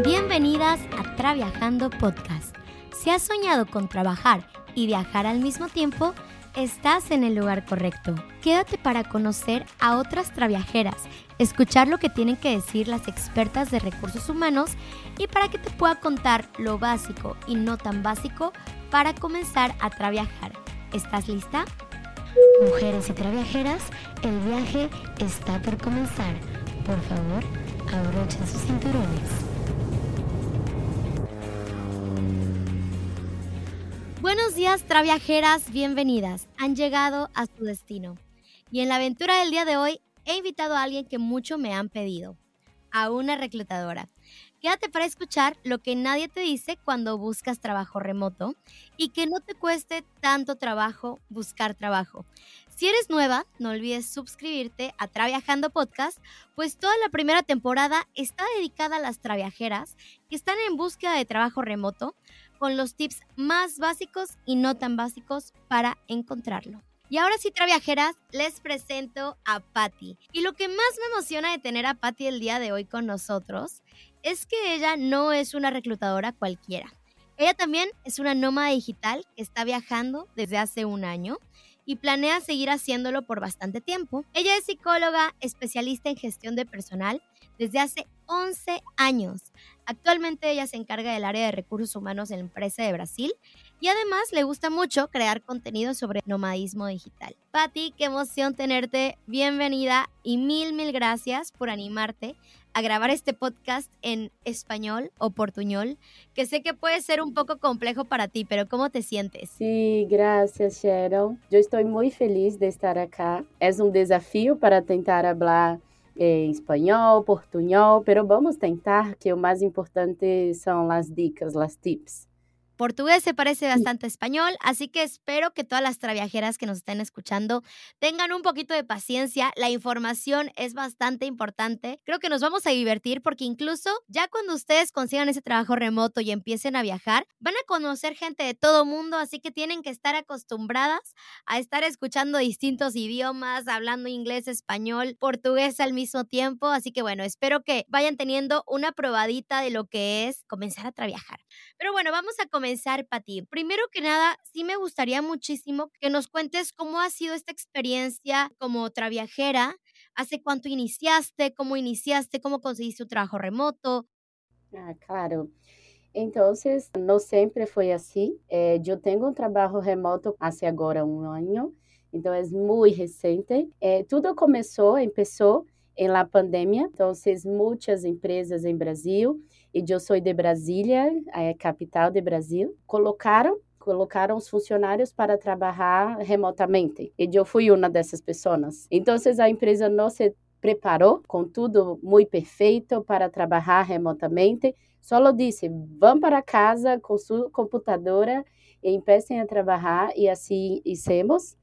Bienvenidas a Traviajando Podcast. Si has soñado con trabajar y viajar al mismo tiempo, estás en el lugar correcto. Quédate para conocer a otras traviajeras, escuchar lo que tienen que decir las expertas de recursos humanos y para que te pueda contar lo básico y no tan básico para comenzar a traviajar. ¿Estás lista? Mujeres y traviajeras, el viaje está por comenzar. Por favor, abrochen sus cinturones. Buenos días, traviajeras, bienvenidas. Han llegado a su destino. Y en la aventura del día de hoy he invitado a alguien que mucho me han pedido, a una reclutadora. Quédate para escuchar lo que nadie te dice cuando buscas trabajo remoto y que no te cueste tanto trabajo buscar trabajo. Si eres nueva, no olvides suscribirte a Traviajando Podcast, pues toda la primera temporada está dedicada a las traviajeras que están en búsqueda de trabajo remoto con los tips más básicos y no tan básicos para encontrarlo. Y ahora sí, traviajeras, les presento a Patty. Y lo que más me emociona de tener a Patty el día de hoy con nosotros es que ella no es una reclutadora cualquiera. Ella también es una nómada digital que está viajando desde hace un año y planea seguir haciéndolo por bastante tiempo. Ella es psicóloga, especialista en gestión de personal desde hace 11 años. Actualmente ella se encarga del área de recursos humanos en la empresa de Brasil y además le gusta mucho crear contenido sobre nomadismo digital. Patti, qué emoción tenerte, bienvenida y mil, mil gracias por animarte a grabar este podcast en español o portuñol, que sé que puede ser un poco complejo para ti, pero ¿cómo te sientes? Sí, gracias Sharon. Yo estoy muy feliz de estar acá. Es un desafío para tentar hablar em espanhol, portunhol, pero vamos tentar que o mais importante são as dicas, as tips. Portugués se parece bastante a español, así que espero que todas las traviajeras que nos estén escuchando tengan un poquito de paciencia. La información es bastante importante. Creo que nos vamos a divertir porque incluso ya cuando ustedes consigan ese trabajo remoto y empiecen a viajar, van a conocer gente de todo mundo, así que tienen que estar acostumbradas a estar escuchando distintos idiomas, hablando inglés, español, portugués al mismo tiempo. Así que bueno, espero que vayan teniendo una probadita de lo que es comenzar a traviajar. Pero bueno, vamos a comenzar Pati, primero que nada, sí me gustaría muchísimo que nos cuentes cómo ha sido esta experiencia como traviajera, hace cuánto iniciaste, cómo iniciaste, cómo conseguiste un trabajo remoto. Ah, claro. Entonces, no sempre foi assim. Eh, eu tenho um trabalho remoto há agora um ano, então é muito recente. Eh, tudo começou, começou em la pandemia, então muitas empresas em Brasil e eu sou de Brasília, a capital de Brasil, colocaram colocaram os funcionários para trabalhar remotamente. E eu fui uma dessas pessoas. Então, a empresa não se preparou com tudo muito perfeito para trabalhar remotamente. Só disse: vão para casa com sua computadora e empecem a trabalhar, e assim hicimos.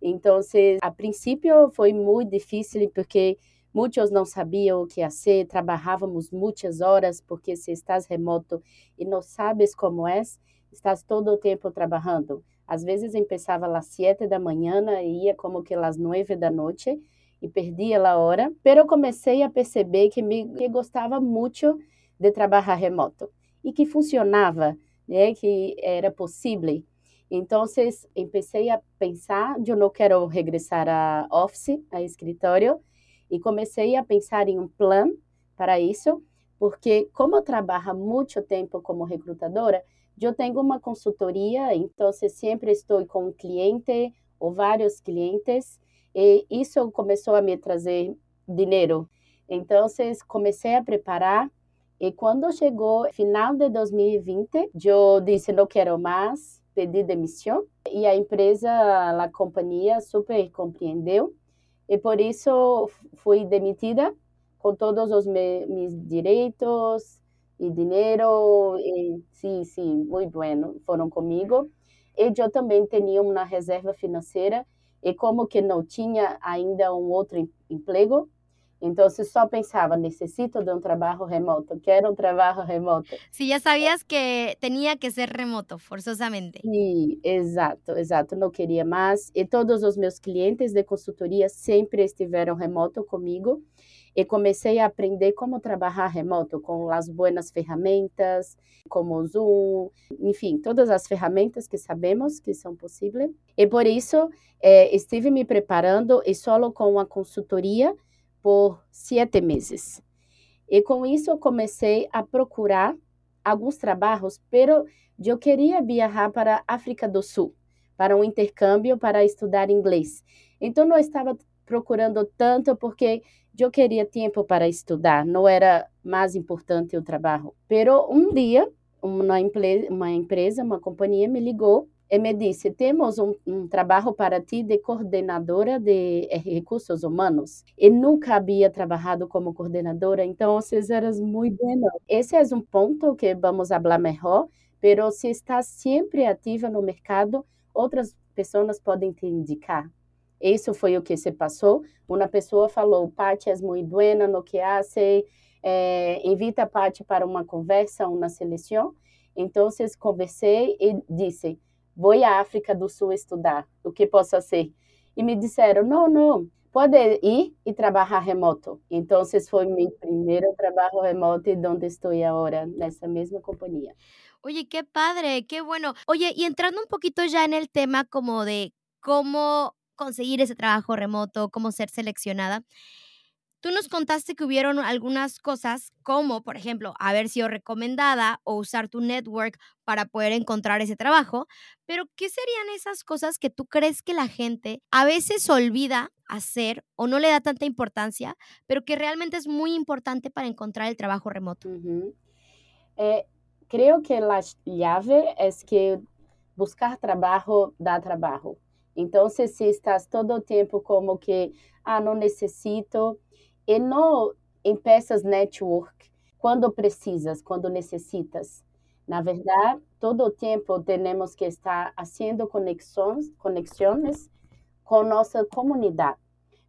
Então, a princípio foi muito difícil porque Muitos não sabiam o que fazer, trabalhávamos muitas horas, porque se estás remoto e não sabes como é, estás todo o tempo trabalhando. Às vezes começava às sete da manhã e ia como que às nove da noite e perdia a hora. Pero comecei a perceber que me que gostava muito de trabalhar remoto e que funcionava, né, que era possível. Então, comecei a pensar, eu não quero regressar a office, a escritório, e comecei a pensar em um plano para isso, porque como eu trabalho muito tempo como recrutadora, eu tenho uma consultoria, então sempre estou com um cliente ou vários clientes, e isso começou a me trazer dinheiro. Então, comecei a preparar e quando chegou final de 2020, eu disse não quero mais, pedi demissão e a empresa, a companhia super compreendeu e por isso fui demitida com todos os meus direitos e dinheiro. E, sim, sim, muito bueno, foram comigo. E eu também tinha uma reserva financeira e como que não tinha ainda um outro emprego, então, só pensava, necessito de um trabalho remoto, quero um trabalho remoto. Se já sabias que tinha que ser remoto, forçosamente. Sim, exato, exato. Não queria mais. E todos os meus clientes de consultoria sempre estiveram remoto comigo. e comecei a aprender como trabalhar remoto com as boas ferramentas, como Zoom, enfim, todas as ferramentas que sabemos que são possíveis. E por isso é, estive me preparando e solo com uma consultoria por sete meses. E com isso eu comecei a procurar alguns trabalhos, pero eu queria viajar para a África do Sul para um intercâmbio para estudar inglês. Então não estava procurando tanto porque eu queria tempo para estudar, não era mais importante o trabalho. Pero um dia, uma, uma empresa, uma companhia me ligou e me disse: temos um, um, trabalho para ti de coordenadora de eh, recursos humanos. E nunca havia trabalhado como coordenadora, então vocês eram muito bem. Esse é um ponto que vamos falar melhor, mas se está sempre ativa no mercado, outras pessoas podem te indicar. Isso foi o que se passou. Uma pessoa falou: Paty é muito boa no que hace, eh, invita a Paty para uma conversa, uma seleção. Então, conversei e disse: Vou à África do Sul estudar, o que posso fazer? E me disseram: Não, não, pode ir e trabalhar remoto. Então, foi meu primeiro trabalho remoto e onde estou agora, nessa mesma companhia. Oye, qué padre, qué bueno. Oye, y entrando un poquito ya en el tema como de cómo conseguir ese trabajo remoto, cómo ser seleccionada. Tú nos contaste que hubieron algunas cosas como, por ejemplo, haber sido recomendada o usar tu network para poder encontrar ese trabajo, pero ¿qué serían esas cosas que tú crees que la gente a veces olvida hacer o no le da tanta importancia, pero que realmente es muy importante para encontrar el trabajo remoto? eh, creo que la llave es que buscar trabajo da trabajo. Então, se, se estás todo o tempo como que, ah, não necessito, e não empeças network quando precisas, quando necessitas. Na verdade, todo o tempo temos que estar fazendo conexões, conexões com nossa comunidade.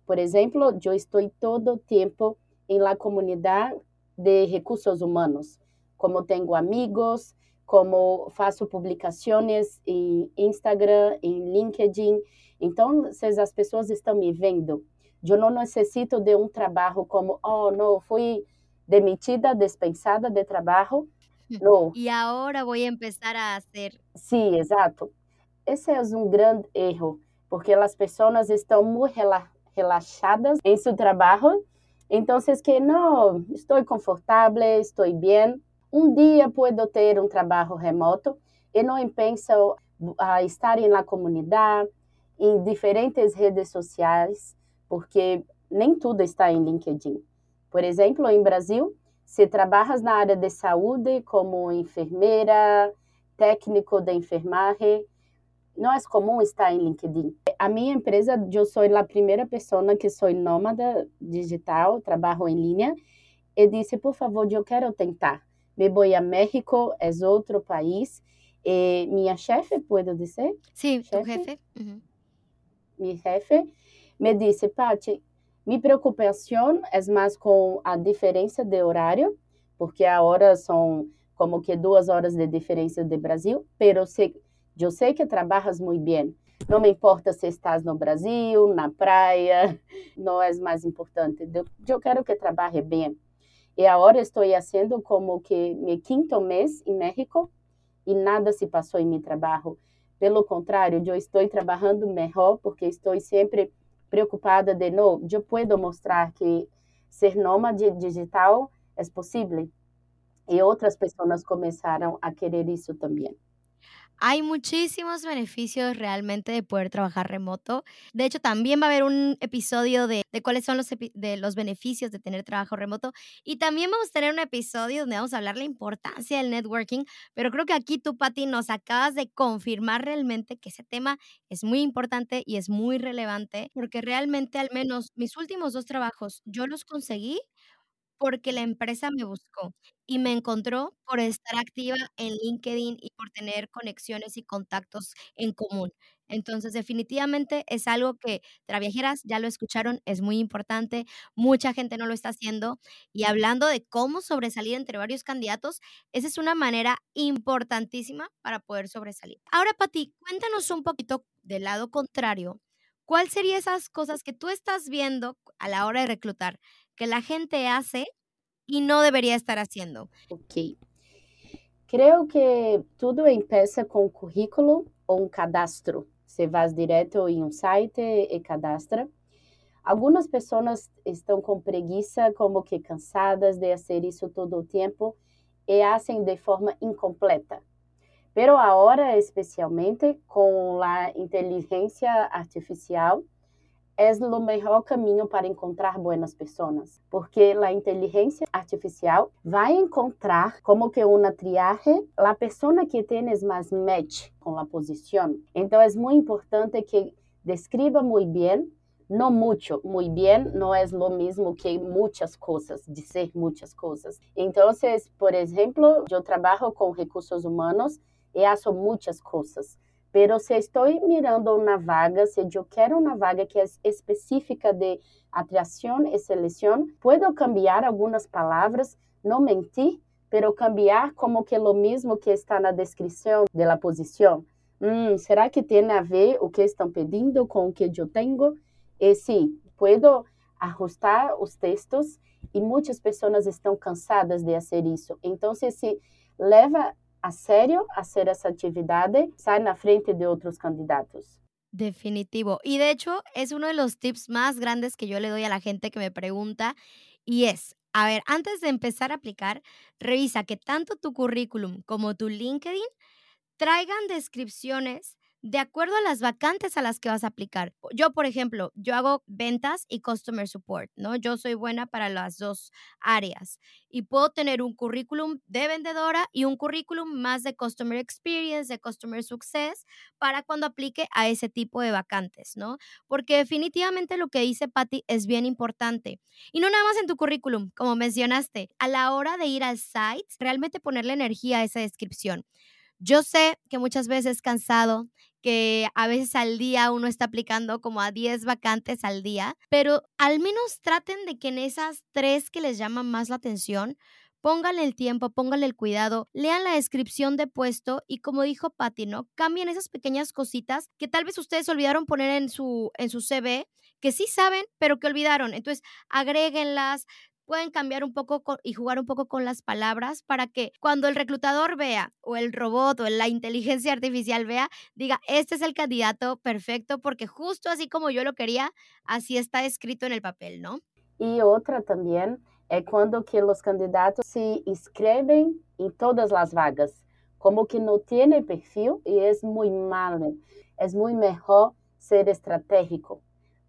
Por exemplo, eu estou todo o tempo em la comunidade de recursos humanos, como tenho amigos, como faço publicações em Instagram, em LinkedIn. Então, se as pessoas estão me vendo, eu não necessito de um trabalho como, oh, não, fui demitida, dispensada de trabalho. Não. E agora vou começar a fazer. Sim, exato. Esse é um grande erro, porque as pessoas estão muito relaxadas em seu trabalho. Então, é que não, estou confortável, estou bem, um dia posso ter um trabalho remoto e não penso a estar na comunidade, em diferentes redes sociais, porque nem tudo está em LinkedIn. Por exemplo, em Brasil, se trabalhas na área de saúde como enfermeira, técnico de enfermagem, não é comum estar em LinkedIn. A minha empresa, eu sou a primeira pessoa que sou nômada digital, trabalho em linha, e disse, por favor, eu quero tentar me vou a México, é outro país. E minha chefe, pode dizer? Sim, chefe, jefe. Uhum. Minha chefe me disse, Paty, minha preocupação é mais com a diferença de horário, porque a hora são como que duas horas de diferença do Brasil, pero se, eu sei que trabalhas muito bem. Não me importa se estás no Brasil, na praia, não é mais importante. Eu quero que trabalhe bem. E agora estou fazendo como que meu quinto mês em México e nada se passou em meu trabalho. Pelo contrário, eu estou trabalhando melhor porque estou sempre preocupada de não, eu posso mostrar que ser nômade digital é possível. E outras pessoas começaram a querer isso também. Hay muchísimos beneficios realmente de poder trabajar remoto. De hecho, también va a haber un episodio de, cuáles son los, de los beneficios de tener trabajo remoto. Y también vamos a tener un episodio donde vamos a hablar la importancia del networking. Pero creo que aquí tú, Pati, nos acabas de confirmar realmente que ese tema es muy importante y es muy relevante. Porque realmente, al menos mis últimos dos trabajos, yo los conseguí porque la empresa me buscó y me encontró por estar activa en LinkedIn y por tener conexiones y contactos en común. Entonces, definitivamente es algo que Traviajeras ya lo escucharon, es muy importante, mucha gente no lo está haciendo y hablando de cómo sobresalir entre varios candidatos, esa es una manera importantísima para poder sobresalir. Ahora, Pati, cuéntanos un poquito del lado contrario. ¿Cuál serían esas cosas que tú estás viendo a la hora de reclutar que la gente hace y no debería estar haciendo? Ok. Creo que tudo empieza com currículo ou um cadastro. Você vai direto em um site e cadastra. Algumas pessoas estão com preguiça, como que cansadas de fazer isso todo o tempo e fazem de forma incompleta. Pero agora, especialmente com a inteligência artificial, é o melhor caminho para encontrar boas pessoas, porque a inteligência artificial vai encontrar como que uma triagem a pessoa que tens mais match com a posição. Então é muito importante que describa muito bem no mucho, muy bien, no es lo mismo que muchas cosas, dizer muchas cosas. Entonces, por ejemplo, yo trabajo con recursos humanos y hago muchas cosas. Pero se estou mirando uma vaga, se eu quero uma vaga que é específica de atração e seleção, puedo cambiar algumas palavras, não mentir, pero cambiar como que lo mesmo que está na descrição de la posição. Hum, será que tem a ver o que estão pedindo com o que eu tenho? E sim, puedo ajustar os textos e muitas pessoas estão cansadas de fazer isso. Então, se leva a sério hacer esa actividad, sai na frente de otros candidatos. Definitivo. Y de hecho, es uno de los tips más grandes que yo le doy a la gente que me pregunta y es, a ver, antes de empezar a aplicar, revisa que tanto tu currículum como tu LinkedIn traigan descripciones de acuerdo a las vacantes a las que vas a aplicar. Yo, por ejemplo, yo hago ventas y customer support, ¿no? Yo soy buena para las dos áreas y puedo tener un currículum de vendedora y un currículum más de customer experience, de customer success, para cuando aplique a ese tipo de vacantes, ¿no? Porque definitivamente lo que dice Patty es bien importante. Y no nada más en tu currículum, como mencionaste, a la hora de ir al site, realmente ponerle energía a esa descripción. Yo sé que muchas veces cansado, que a veces al día uno está aplicando como a 10 vacantes al día, pero al menos traten de que en esas tres que les llaman más la atención, pónganle el tiempo, pónganle el cuidado, lean la descripción de puesto y como dijo Patti, ¿no? Cambien esas pequeñas cositas que tal vez ustedes olvidaron poner en su, en su CV, que sí saben, pero que olvidaron. Entonces, agréguenlas, pueden cambiar un poco y jugar un poco con las palabras para que cuando el reclutador vea o el robot o la inteligencia artificial vea, diga, este es el candidato perfecto porque justo así como yo lo quería, así está escrito en el papel, ¿no? Y otra también es cuando que los candidatos se inscriben en todas las vagas, como que no tiene perfil y es muy malo, es muy mejor ser estratégico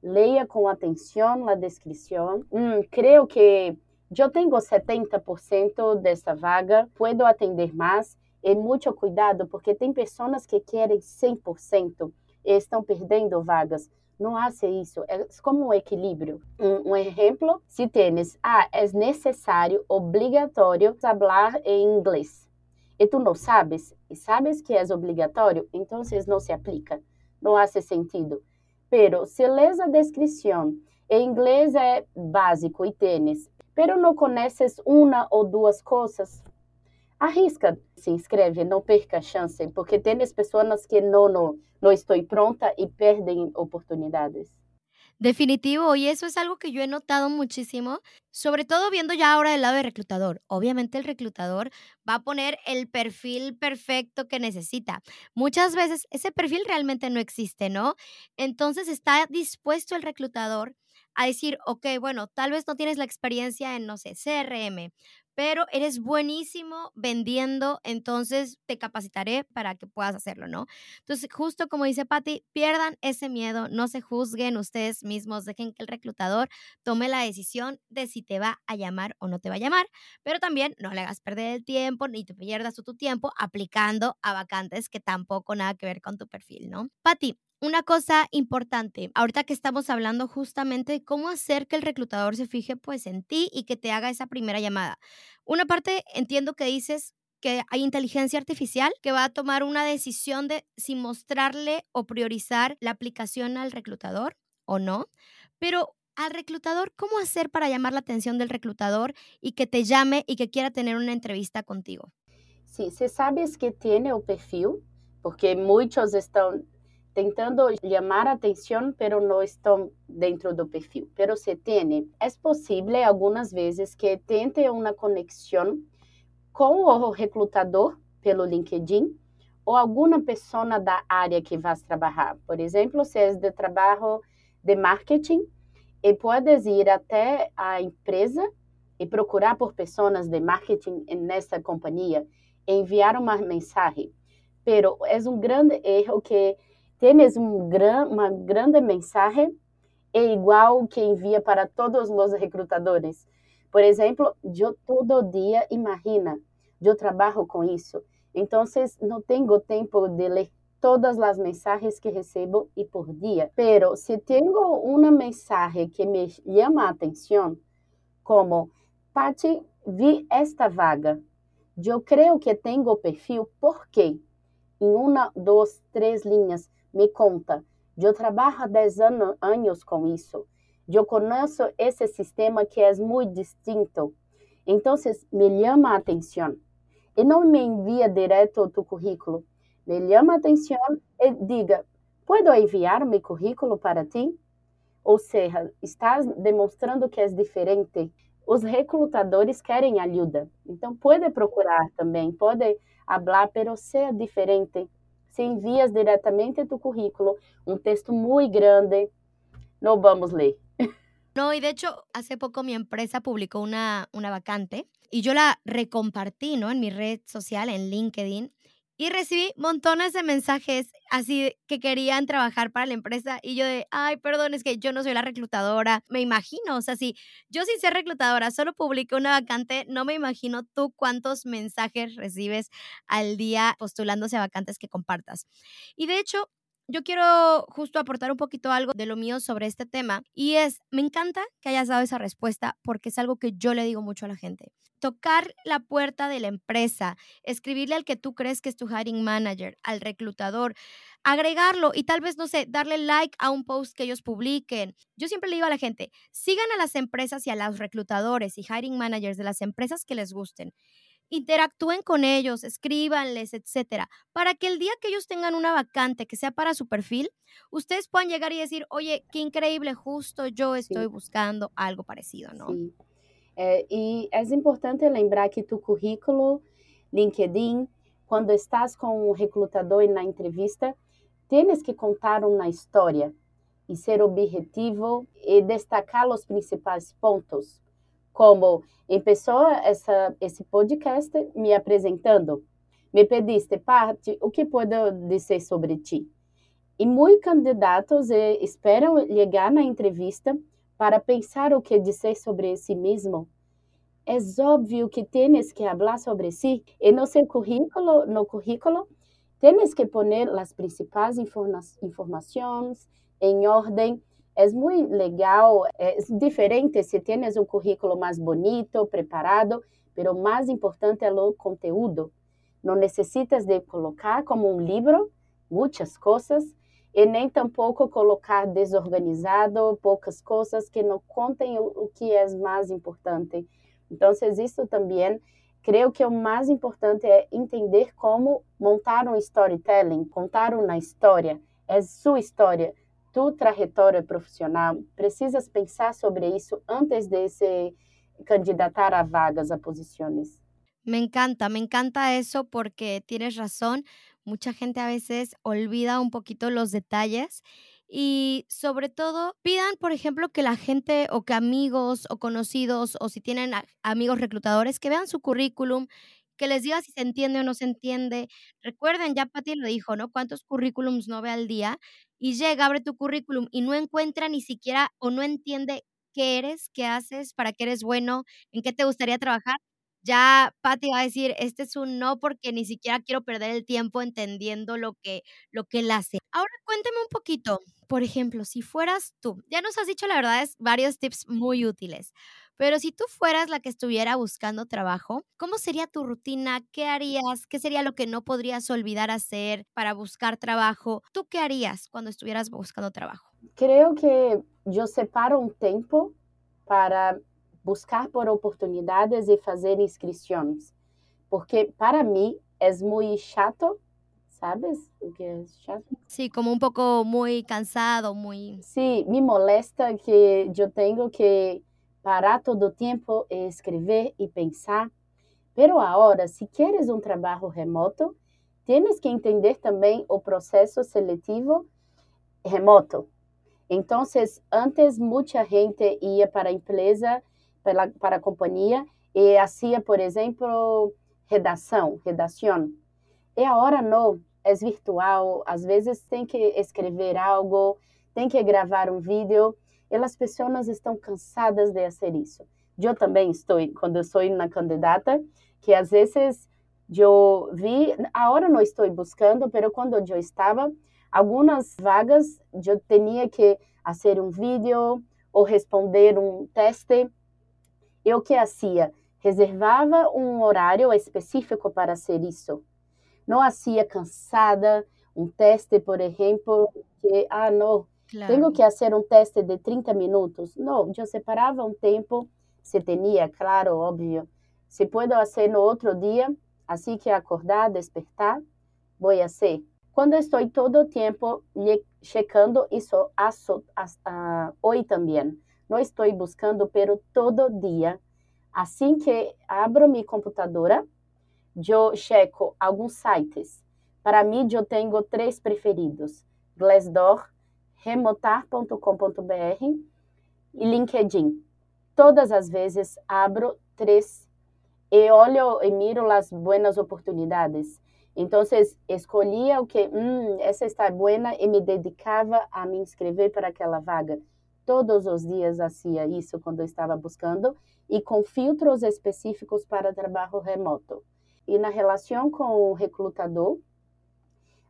leia com atenção a descrição. Hum, creio que eu tenho 70% dessa vaga, puedo atender mais. E muito cuidado, porque tem pessoas que querem 100% e estão perdendo vagas. Não hace isso. É como um equilíbrio. Um, um exemplo, se tens, ah, é necessário, obrigatório, falar em inglês. E tu não sabes, e sabes que é obrigatório, então não se aplica. Não hace sentido. Pero se lês a descrição, em inglês é básico e tênis, pero não conheces uma ou duas coisas, arrisca, se inscreve, não perca chance, porque tem pessoas que não, não, não estou pronta e perdem oportunidades. Definitivo, y eso es algo que yo he notado muchísimo, sobre todo viendo ya ahora del lado del reclutador. Obviamente el reclutador va a poner el perfil perfecto que necesita. Muchas veces ese perfil realmente no existe, ¿no? Entonces está dispuesto el reclutador a decir, ok, bueno, tal vez no tienes la experiencia en, no sé, CRM, pero eres buenísimo vendiendo, entonces te capacitaré para que puedas hacerlo, ¿no? Entonces, justo como dice Patti, pierdan ese miedo, no se juzguen ustedes mismos, dejen que el reclutador tome la decisión de si te va a llamar o no te va a llamar, pero también no le hagas perder el tiempo ni te pierdas tu tiempo aplicando a vacantes que tampoco nada que ver con tu perfil, ¿no? Patti, una cosa importante, ahorita que estamos hablando justamente de cómo hacer que el reclutador se fije pues en ti y que te haga esa primera llamada. Una parte entiendo que dices que hay inteligencia artificial que va a tomar una decisión de si mostrarle o priorizar la aplicación al reclutador o no, pero al reclutador, ¿cómo hacer para llamar la atención del reclutador y que te llame y que quiera tener una entrevista contigo? Sí, si sabes que tiene el perfil, porque muchos están tentando chamar atenção, pero não estão dentro do perfil. Pero se tem, é possível algumas vezes que tente uma conexão com o recrutador pelo LinkedIn ou alguma pessoa da área que vai trabalhar. Por exemplo, se é de trabalho de marketing, e podes ir até a empresa e procurar por pessoas de marketing nessa companhia e enviar uma mensagem. Pero é um grande erro que tens um gran, uma grande mensagem é igual que envia para todos os recrutadores. Por exemplo, eu todo dia, imagina, eu trabalho com isso. Então, não tenho tempo de ler todas as mensagens que recebo e por dia. Pero se tenho uma mensagem que me chama a atenção, como Pati, vi esta vaga. Eu creio que tenho perfil porque em uma, duas, três linhas me conta. Eu trabalho há 10 anos com isso. Eu conheço esse sistema que é muito distinto. Então, me chama a atenção. E não me envia direto o currículo. Me chama a atenção e diga: Posso enviar meu currículo para ti? Ou seja, estás demonstrando que és diferente os recrutadores querem ajuda. Então, pode procurar também, pode falar, pero seja diferente. Se envias diretamente tu currículo, um texto muito grande, não vamos ler. No, y de hecho, hace poco mi empresa publicó una, una vacante y yo la recompartí, ¿no? En mi red social, en LinkedIn. Y recibí montones de mensajes así que querían trabajar para la empresa y yo de, ay, perdón, es que yo no soy la reclutadora. Me imagino, o sea, si yo sin ser reclutadora solo publiqué una vacante, no me imagino tú cuántos mensajes recibes al día postulándose a vacantes que compartas. Y de hecho, yo quiero justo aportar un poquito algo de lo mío sobre este tema y es, me encanta que hayas dado esa respuesta porque es algo que yo le digo mucho a la gente. Tocar la puerta de la empresa, escribirle al que tú crees que es tu hiring manager, al reclutador, agregarlo y tal vez, no sé, darle like a un post que ellos publiquen. Yo siempre le digo a la gente, sigan a las empresas y a los reclutadores y hiring managers de las empresas que les gusten interactúen con ellos, escríbanles, etcétera, para que el día que ellos tengan una vacante que sea para su perfil, ustedes puedan llegar y decir, oye, qué increíble, justo yo estoy sí. buscando algo parecido, ¿no? Sí. É, e é importante lembrar que tu currículo, LinkedIn, quando estás com um recrutador na entrevista, tens que contar uma história e ser objetivo e destacar os principais pontos como começou essa, esse podcast me apresentando. Me pediste, parte, o que posso dizer sobre ti? E muitos candidatos eh, esperam chegar na entrevista para pensar o que dizer sobre si mesmo. É óbvio que tens que falar sobre si e no seu currículo, no currículo, tens que pôr as principais informa informações em ordem é muito legal, é diferente se tienes um currículo mais bonito, preparado, mas o mais importante é o conteúdo. Não necessitas de colocar como um livro muitas coisas e nem tampouco colocar desorganizado, poucas coisas que não contem o, o que é mais importante. Então, isso também, creio que o mais importante é entender como montar um storytelling, contar uma história, é sua história tu trajetória profissional, precisas pensar sobre isso antes de se candidatar a vagas, a posiciones. Me encanta, me encanta eso porque tienes razón. Mucha gente a veces olvida un poquito los detalles y sobre todo pidan, por ejemplo, que la gente o que amigos o conocidos o si tienen amigos reclutadores que vean su currículum que les diga si se entiende o no se entiende. Recuerden, ya Pati lo dijo, ¿no? ¿Cuántos currículums no ve al día? Y llega, abre tu currículum y no encuentra ni siquiera o no entiende qué eres, qué haces, para qué eres bueno, en qué te gustaría trabajar. Ya Pati va a decir, este es un no porque ni siquiera quiero perder el tiempo entendiendo lo que, lo que él hace. Ahora cuéntame un poquito, por ejemplo, si fueras tú, ya nos has dicho la verdad es varios tips muy útiles, pero si tú fueras la que estuviera buscando trabajo, ¿cómo sería tu rutina? ¿Qué harías? ¿Qué sería lo que no podrías olvidar hacer para buscar trabajo? ¿Tú qué harías cuando estuvieras buscando trabajo? Creo que yo separo un tiempo para buscar por oportunidades e fazer inscrições, porque para mim é muito chato ¿sabes? Que é chato? Sí, como un poco muy cansado, muy... Sí, me molesta que eu tenho que parar todo o tempo e escrever e pensar. Pero agora, se queres um trabalho remoto, tienes que entender também o processo seletivo remoto. Então, antes muita gente ia para a empresa, para, para a companhia, e fazia, por exemplo, redação, redação. E agora não, é virtual, às vezes tem que escrever algo, tem que gravar um vídeo, as pessoas estão cansadas de fazer isso. Eu também estou, quando eu sou uma candidata, que às vezes eu vi, agora não estou buscando, mas quando eu estava, algumas vagas eu tinha que fazer um vídeo ou responder um teste. E o que fazia? Reservava um horário específico para ser isso. Não fazia cansada, um teste, por exemplo, que, ah, não, claro. que fazer um teste de 30 minutos. Não, eu separava um tempo, se tinha, claro, óbvio. Se puedo fazer no outro dia, assim que acordar, despertar, vou fazer. Quando estou todo o tempo checando isso, uh, hoje também. Não estou buscando, pero todo dia Assim que abro minha computadora, eu checo alguns sites. Para mim, eu tenho três preferidos: Glassdoor, remotar.com.br e LinkedIn. Todas as vezes abro três e olho e miro as boas oportunidades. Então, escolhia o que, hum, essa está boa e me dedicava a me inscrever para aquela vaga. Todos os dias fazia isso quando eu estava buscando e com filtros específicos para trabalho remoto. E na relação com o recrutador,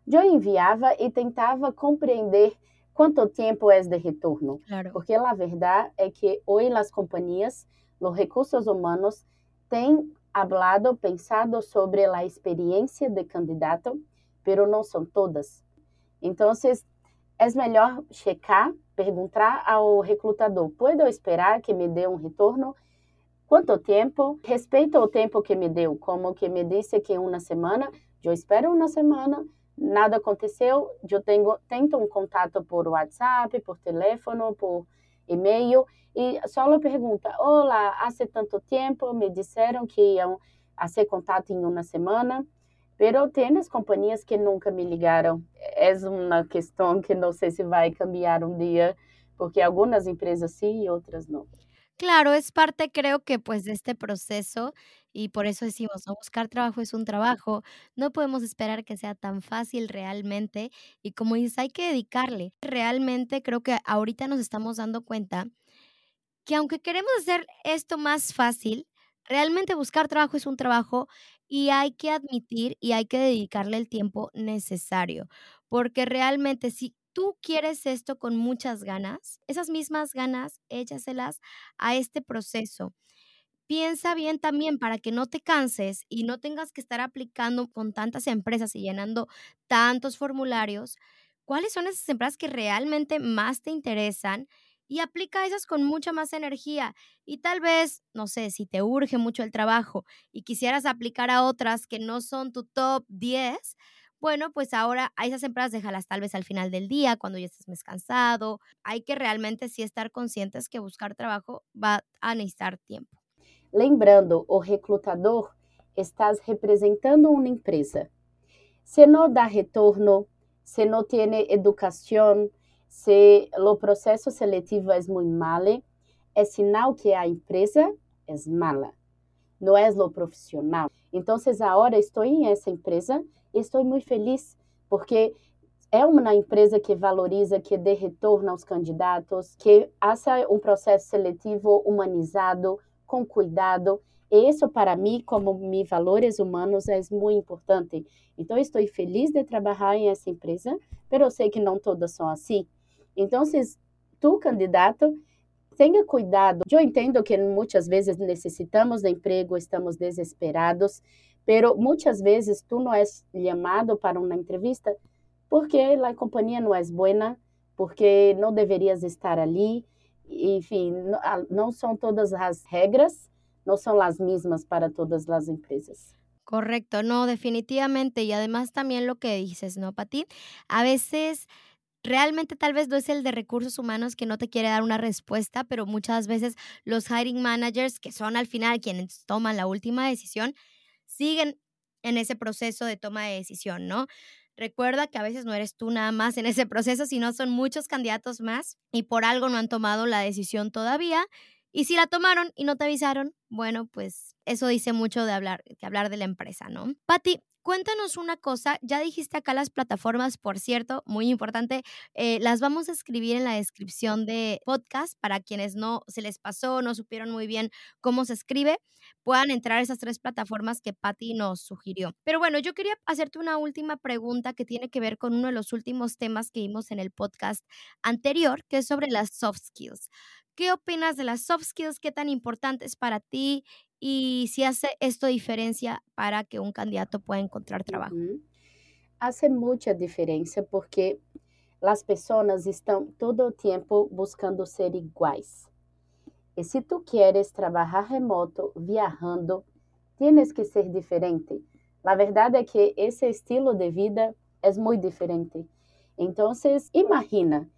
eu enviava e tentava compreender quanto tempo é de retorno. Claro. Porque a verdade é que hoje as companhias, os recursos humanos, têm hablado, pensado sobre a experiência de candidato, pero não são todas. Então, é melhor checar, perguntar ao recrutador: pode esperar que me dê um retorno? Quanto tempo? Respeito o tempo que me deu, como que me disse que uma semana, eu espero uma semana, nada aconteceu, eu tenho, tento um contato por WhatsApp, por telefone, por e-mail, e só pergunta, olá, há tanto tempo, me disseram que iam fazer contato em uma semana, pero tem as companhias que nunca me ligaram. É uma questão que não sei se vai cambiar um dia, porque algumas empresas sim e outras não. Claro, es parte, creo que, pues, de este proceso, y por eso decimos, ¿no? Buscar trabajo es un trabajo. No podemos esperar que sea tan fácil realmente, y como dices, hay que dedicarle. Realmente creo que ahorita nos estamos dando cuenta que aunque queremos hacer esto más fácil, realmente buscar trabajo es un trabajo y hay que admitir y hay que dedicarle el tiempo necesario, porque realmente si tú quieres esto con muchas ganas, esas mismas ganas, échaselas a este proceso. Piensa bien también para que no te canses y no tengas que estar aplicando con tantas empresas y llenando tantos formularios. ¿Cuáles son esas empresas que realmente más te interesan? Y aplica esas con mucha más energía. Y tal vez, no sé, si te urge mucho el trabajo y quisieras aplicar a otras que no son tu top 10, bueno, pues ahora a esas empresas déjalas tal vez al final del día, cuando ya estés más cansado. Hay que realmente sí estar conscientes que buscar trabajo va a necesitar tiempo. Lembrando, o reclutador estás representando uma empresa. Se não dá retorno, se não tem educação, se o processo seletivo é muito malo, é sinal que a empresa é mala, não é o profissional. Então, agora estou em essa empresa estou muito feliz porque é uma empresa que valoriza, que dê retorno aos candidatos, que faça um processo seletivo humanizado, com cuidado. Isso, para mim, como meus valores humanos, é muito importante. Então, estou feliz de trabalhar em essa empresa, mas eu sei que não todas são assim. Então, se tu, candidato, tenha cuidado. Eu entendo que muitas vezes necessitamos de emprego, estamos desesperados, Pero muitas vezes tu não és chamado para uma entrevista porque a companhia não é boa, porque não deverias estar ali. Enfim, não são todas as regras, não são as mesmas para todas as empresas. Correcto, no, definitivamente. Y además también lo que dices, ¿no, Pati? A veces realmente tal vez no es el de recursos humanos que no te quiere dar una respuesta, pero muchas veces los hiring managers, que son al final quienes toman la última decisión, siguen en ese proceso de toma de decisión, ¿no? Recuerda que a veces no eres tú nada más en ese proceso, sino son muchos candidatos más y por algo no han tomado la decisión todavía. Y si la tomaron y no te avisaron, bueno, pues eso dice mucho de hablar, de hablar de la empresa, ¿no? Patti, Cuéntanos una cosa, ya dijiste acá las plataformas, por cierto, muy importante, eh, las vamos a escribir en la descripción de podcast para quienes no se les pasó, no supieron muy bien cómo se escribe, puedan entrar a esas tres plataformas que Patti nos sugirió. Pero bueno, yo quería hacerte una última pregunta que tiene que ver con uno de los últimos temas que vimos en el podcast anterior, que es sobre las soft skills. ¿Qué opinas de las soft skills? ¿Qué tan importantes para ti? Y si hace esto diferencia para que un candidato pueda encontrar trabajo. Hace muita diferença porque as pessoas estão todo o tempo buscando ser iguais. E se tu queres trabalhar remoto, viajando, tienes que ser diferente. A verdade é que esse estilo de vida é muito diferente. Então, imagina,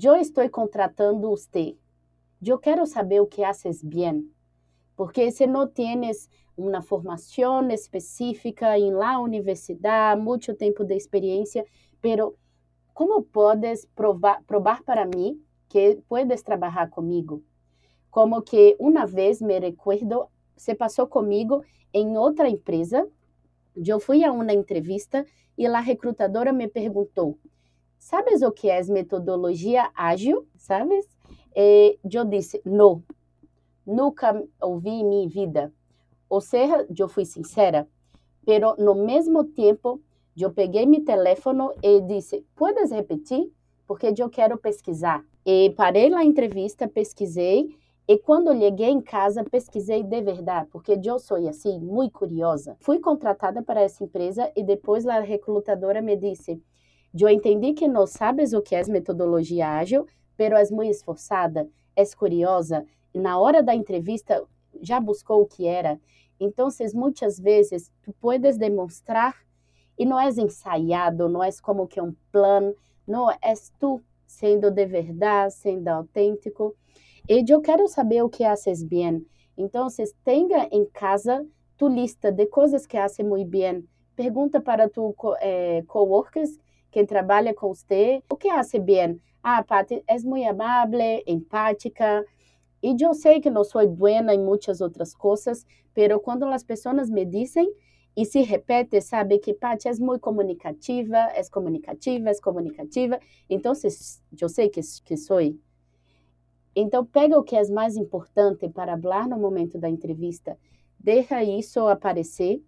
eu estou contratando você. Eu quero saber o que haces bem porque se não tienes uma formação específica em la universidade, muito tempo de experiência, pero como podes provar, provar para mim que puedes trabalhar comigo? Como que uma vez me recuerdo, se passou comigo em outra empresa, eu fui a uma entrevista e a recrutadora me perguntou: "Sabes o que é metodologia ágil?" Sabes? E eu disse: "Não." Nunca ouvi em minha vida. Ou seja, eu fui sincera, pero no mesmo tempo, eu peguei meu telefone e disse: "Puedes repetir? Porque eu quero pesquisar." E parei a entrevista, pesquisei, e quando cheguei em casa, pesquisei de verdade, porque eu sou assim, muito curiosa. Fui contratada para essa empresa e depois a recrutadora me disse: Eu entendi que não sabes o que é metodologia ágil, pero és muito esforçada, és curiosa, na hora da entrevista já buscou o que era. Então, muitas vezes, tu puedes demonstrar e não é ensaiado, não é como que um plano, não é tu sendo de verdade, sendo autêntico. E eu quero saber o que haces bem. Então, tenha em casa tu lista de coisas que hace muito bem. Pergunta para tu eh, coworkers quem trabalha com você, o que hace bem? Ah, Pati, és muito amável, empática, e eu sei que não sou buena em muitas outras coisas, pero quando as pessoas me dizem e se repete, sabe que Paty é muito comunicativa, é comunicativa, é comunicativa, então eu sei que, que sou. Então pega o que é mais importante para falar no momento da entrevista, deixa isso aparecer.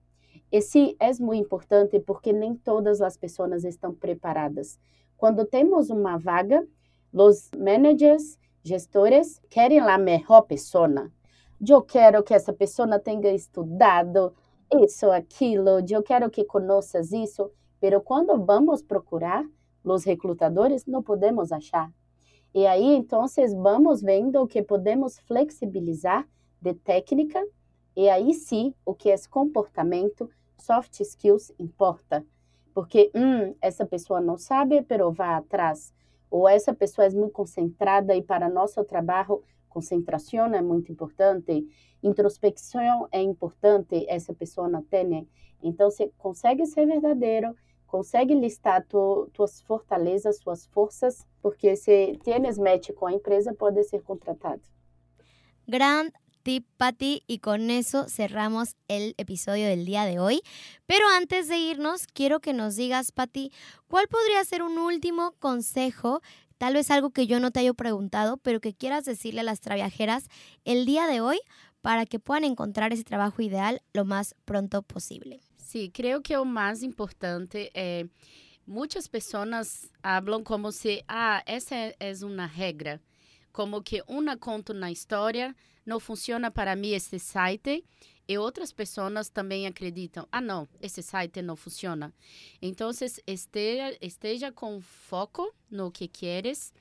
E sim, é muito importante porque nem todas as pessoas estão preparadas. Quando temos uma vaga, os managers gestores querem a melhor pessoa. Eu quero que essa pessoa tenha estudado isso, aquilo, eu quero que conheças isso, mas quando vamos procurar os recrutadores, não podemos achar. E aí, então, vamos vendo o que podemos flexibilizar de técnica, e aí sim, o que é comportamento, soft skills importa. Porque, hum, essa pessoa não sabe, mas vai atrás ou essa pessoa é muito concentrada e para nosso trabalho concentração é muito importante, introspecção é importante, essa pessoa não tem. Então, você consegue ser verdadeiro, consegue listar tu, tuas fortalezas, suas forças, porque se tienes match com a empresa, pode ser contratado. Grand tip, Patti, y con eso cerramos el episodio del día de hoy. Pero antes de irnos, quiero que nos digas, Patti, ¿cuál podría ser un último consejo? Tal vez algo que yo no te haya preguntado, pero que quieras decirle a las traviajeras el día de hoy para que puedan encontrar ese trabajo ideal lo más pronto posible. Sí, creo que lo más importante es... muchas personas hablan como si, ah, esa es una regra, como que una conta na história não funciona para mim esse site e outras pessoas também acreditam, ah não, esse site não funciona. Então esteja, esteja com foco no que queres,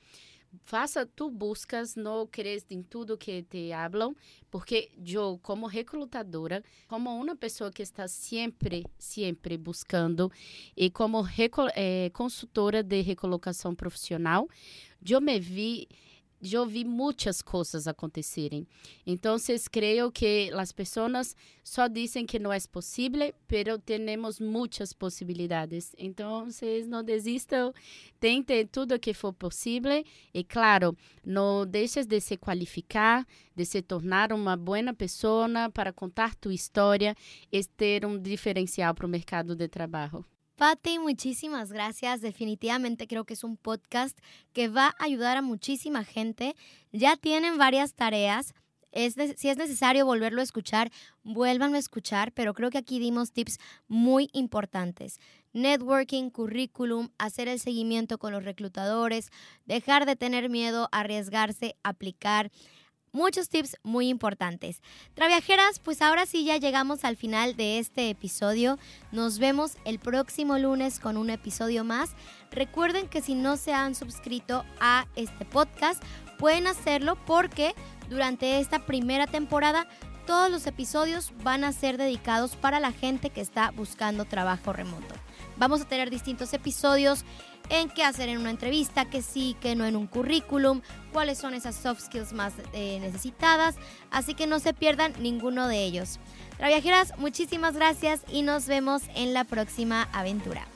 faça tu buscas, não crees em tudo que te falam, porque eu, como recrutadora, como uma pessoa que está sempre, sempre buscando, e como eh, consultora de recolocação profissional, eu me vi eu vi muitas coisas acontecerem. Então, creio que as pessoas só dizem que não é possível, temos muitas possibilidades. Então, não desistam, tente tudo o que for possível e, claro, não deixes de se qualificar, de se tornar uma boa pessoa para contar tua história e ter um diferencial para o mercado de trabalho. Patti, muchísimas gracias. Definitivamente creo que es un podcast que va a ayudar a muchísima gente. Ya tienen varias tareas. Es si es necesario volverlo a escuchar, vuélvanlo a escuchar, pero creo que aquí dimos tips muy importantes. Networking, currículum, hacer el seguimiento con los reclutadores, dejar de tener miedo, arriesgarse, aplicar muchos tips muy importantes. Traviajeras, pues ahora sí ya llegamos al final de este episodio. Nos vemos el próximo lunes con un episodio más. Recuerden que si no se han suscrito a este podcast, pueden hacerlo porque durante esta primera temporada todos los episodios van a ser dedicados para la gente que está buscando trabajo remoto. Vamos a tener distintos episodios en qué hacer en una entrevista, que sí, que no en un currículum, cuáles son esas soft skills más eh, necesitadas, así que no se pierdan ninguno de ellos. Traviajeras, muchísimas gracias y nos vemos en la próxima aventura.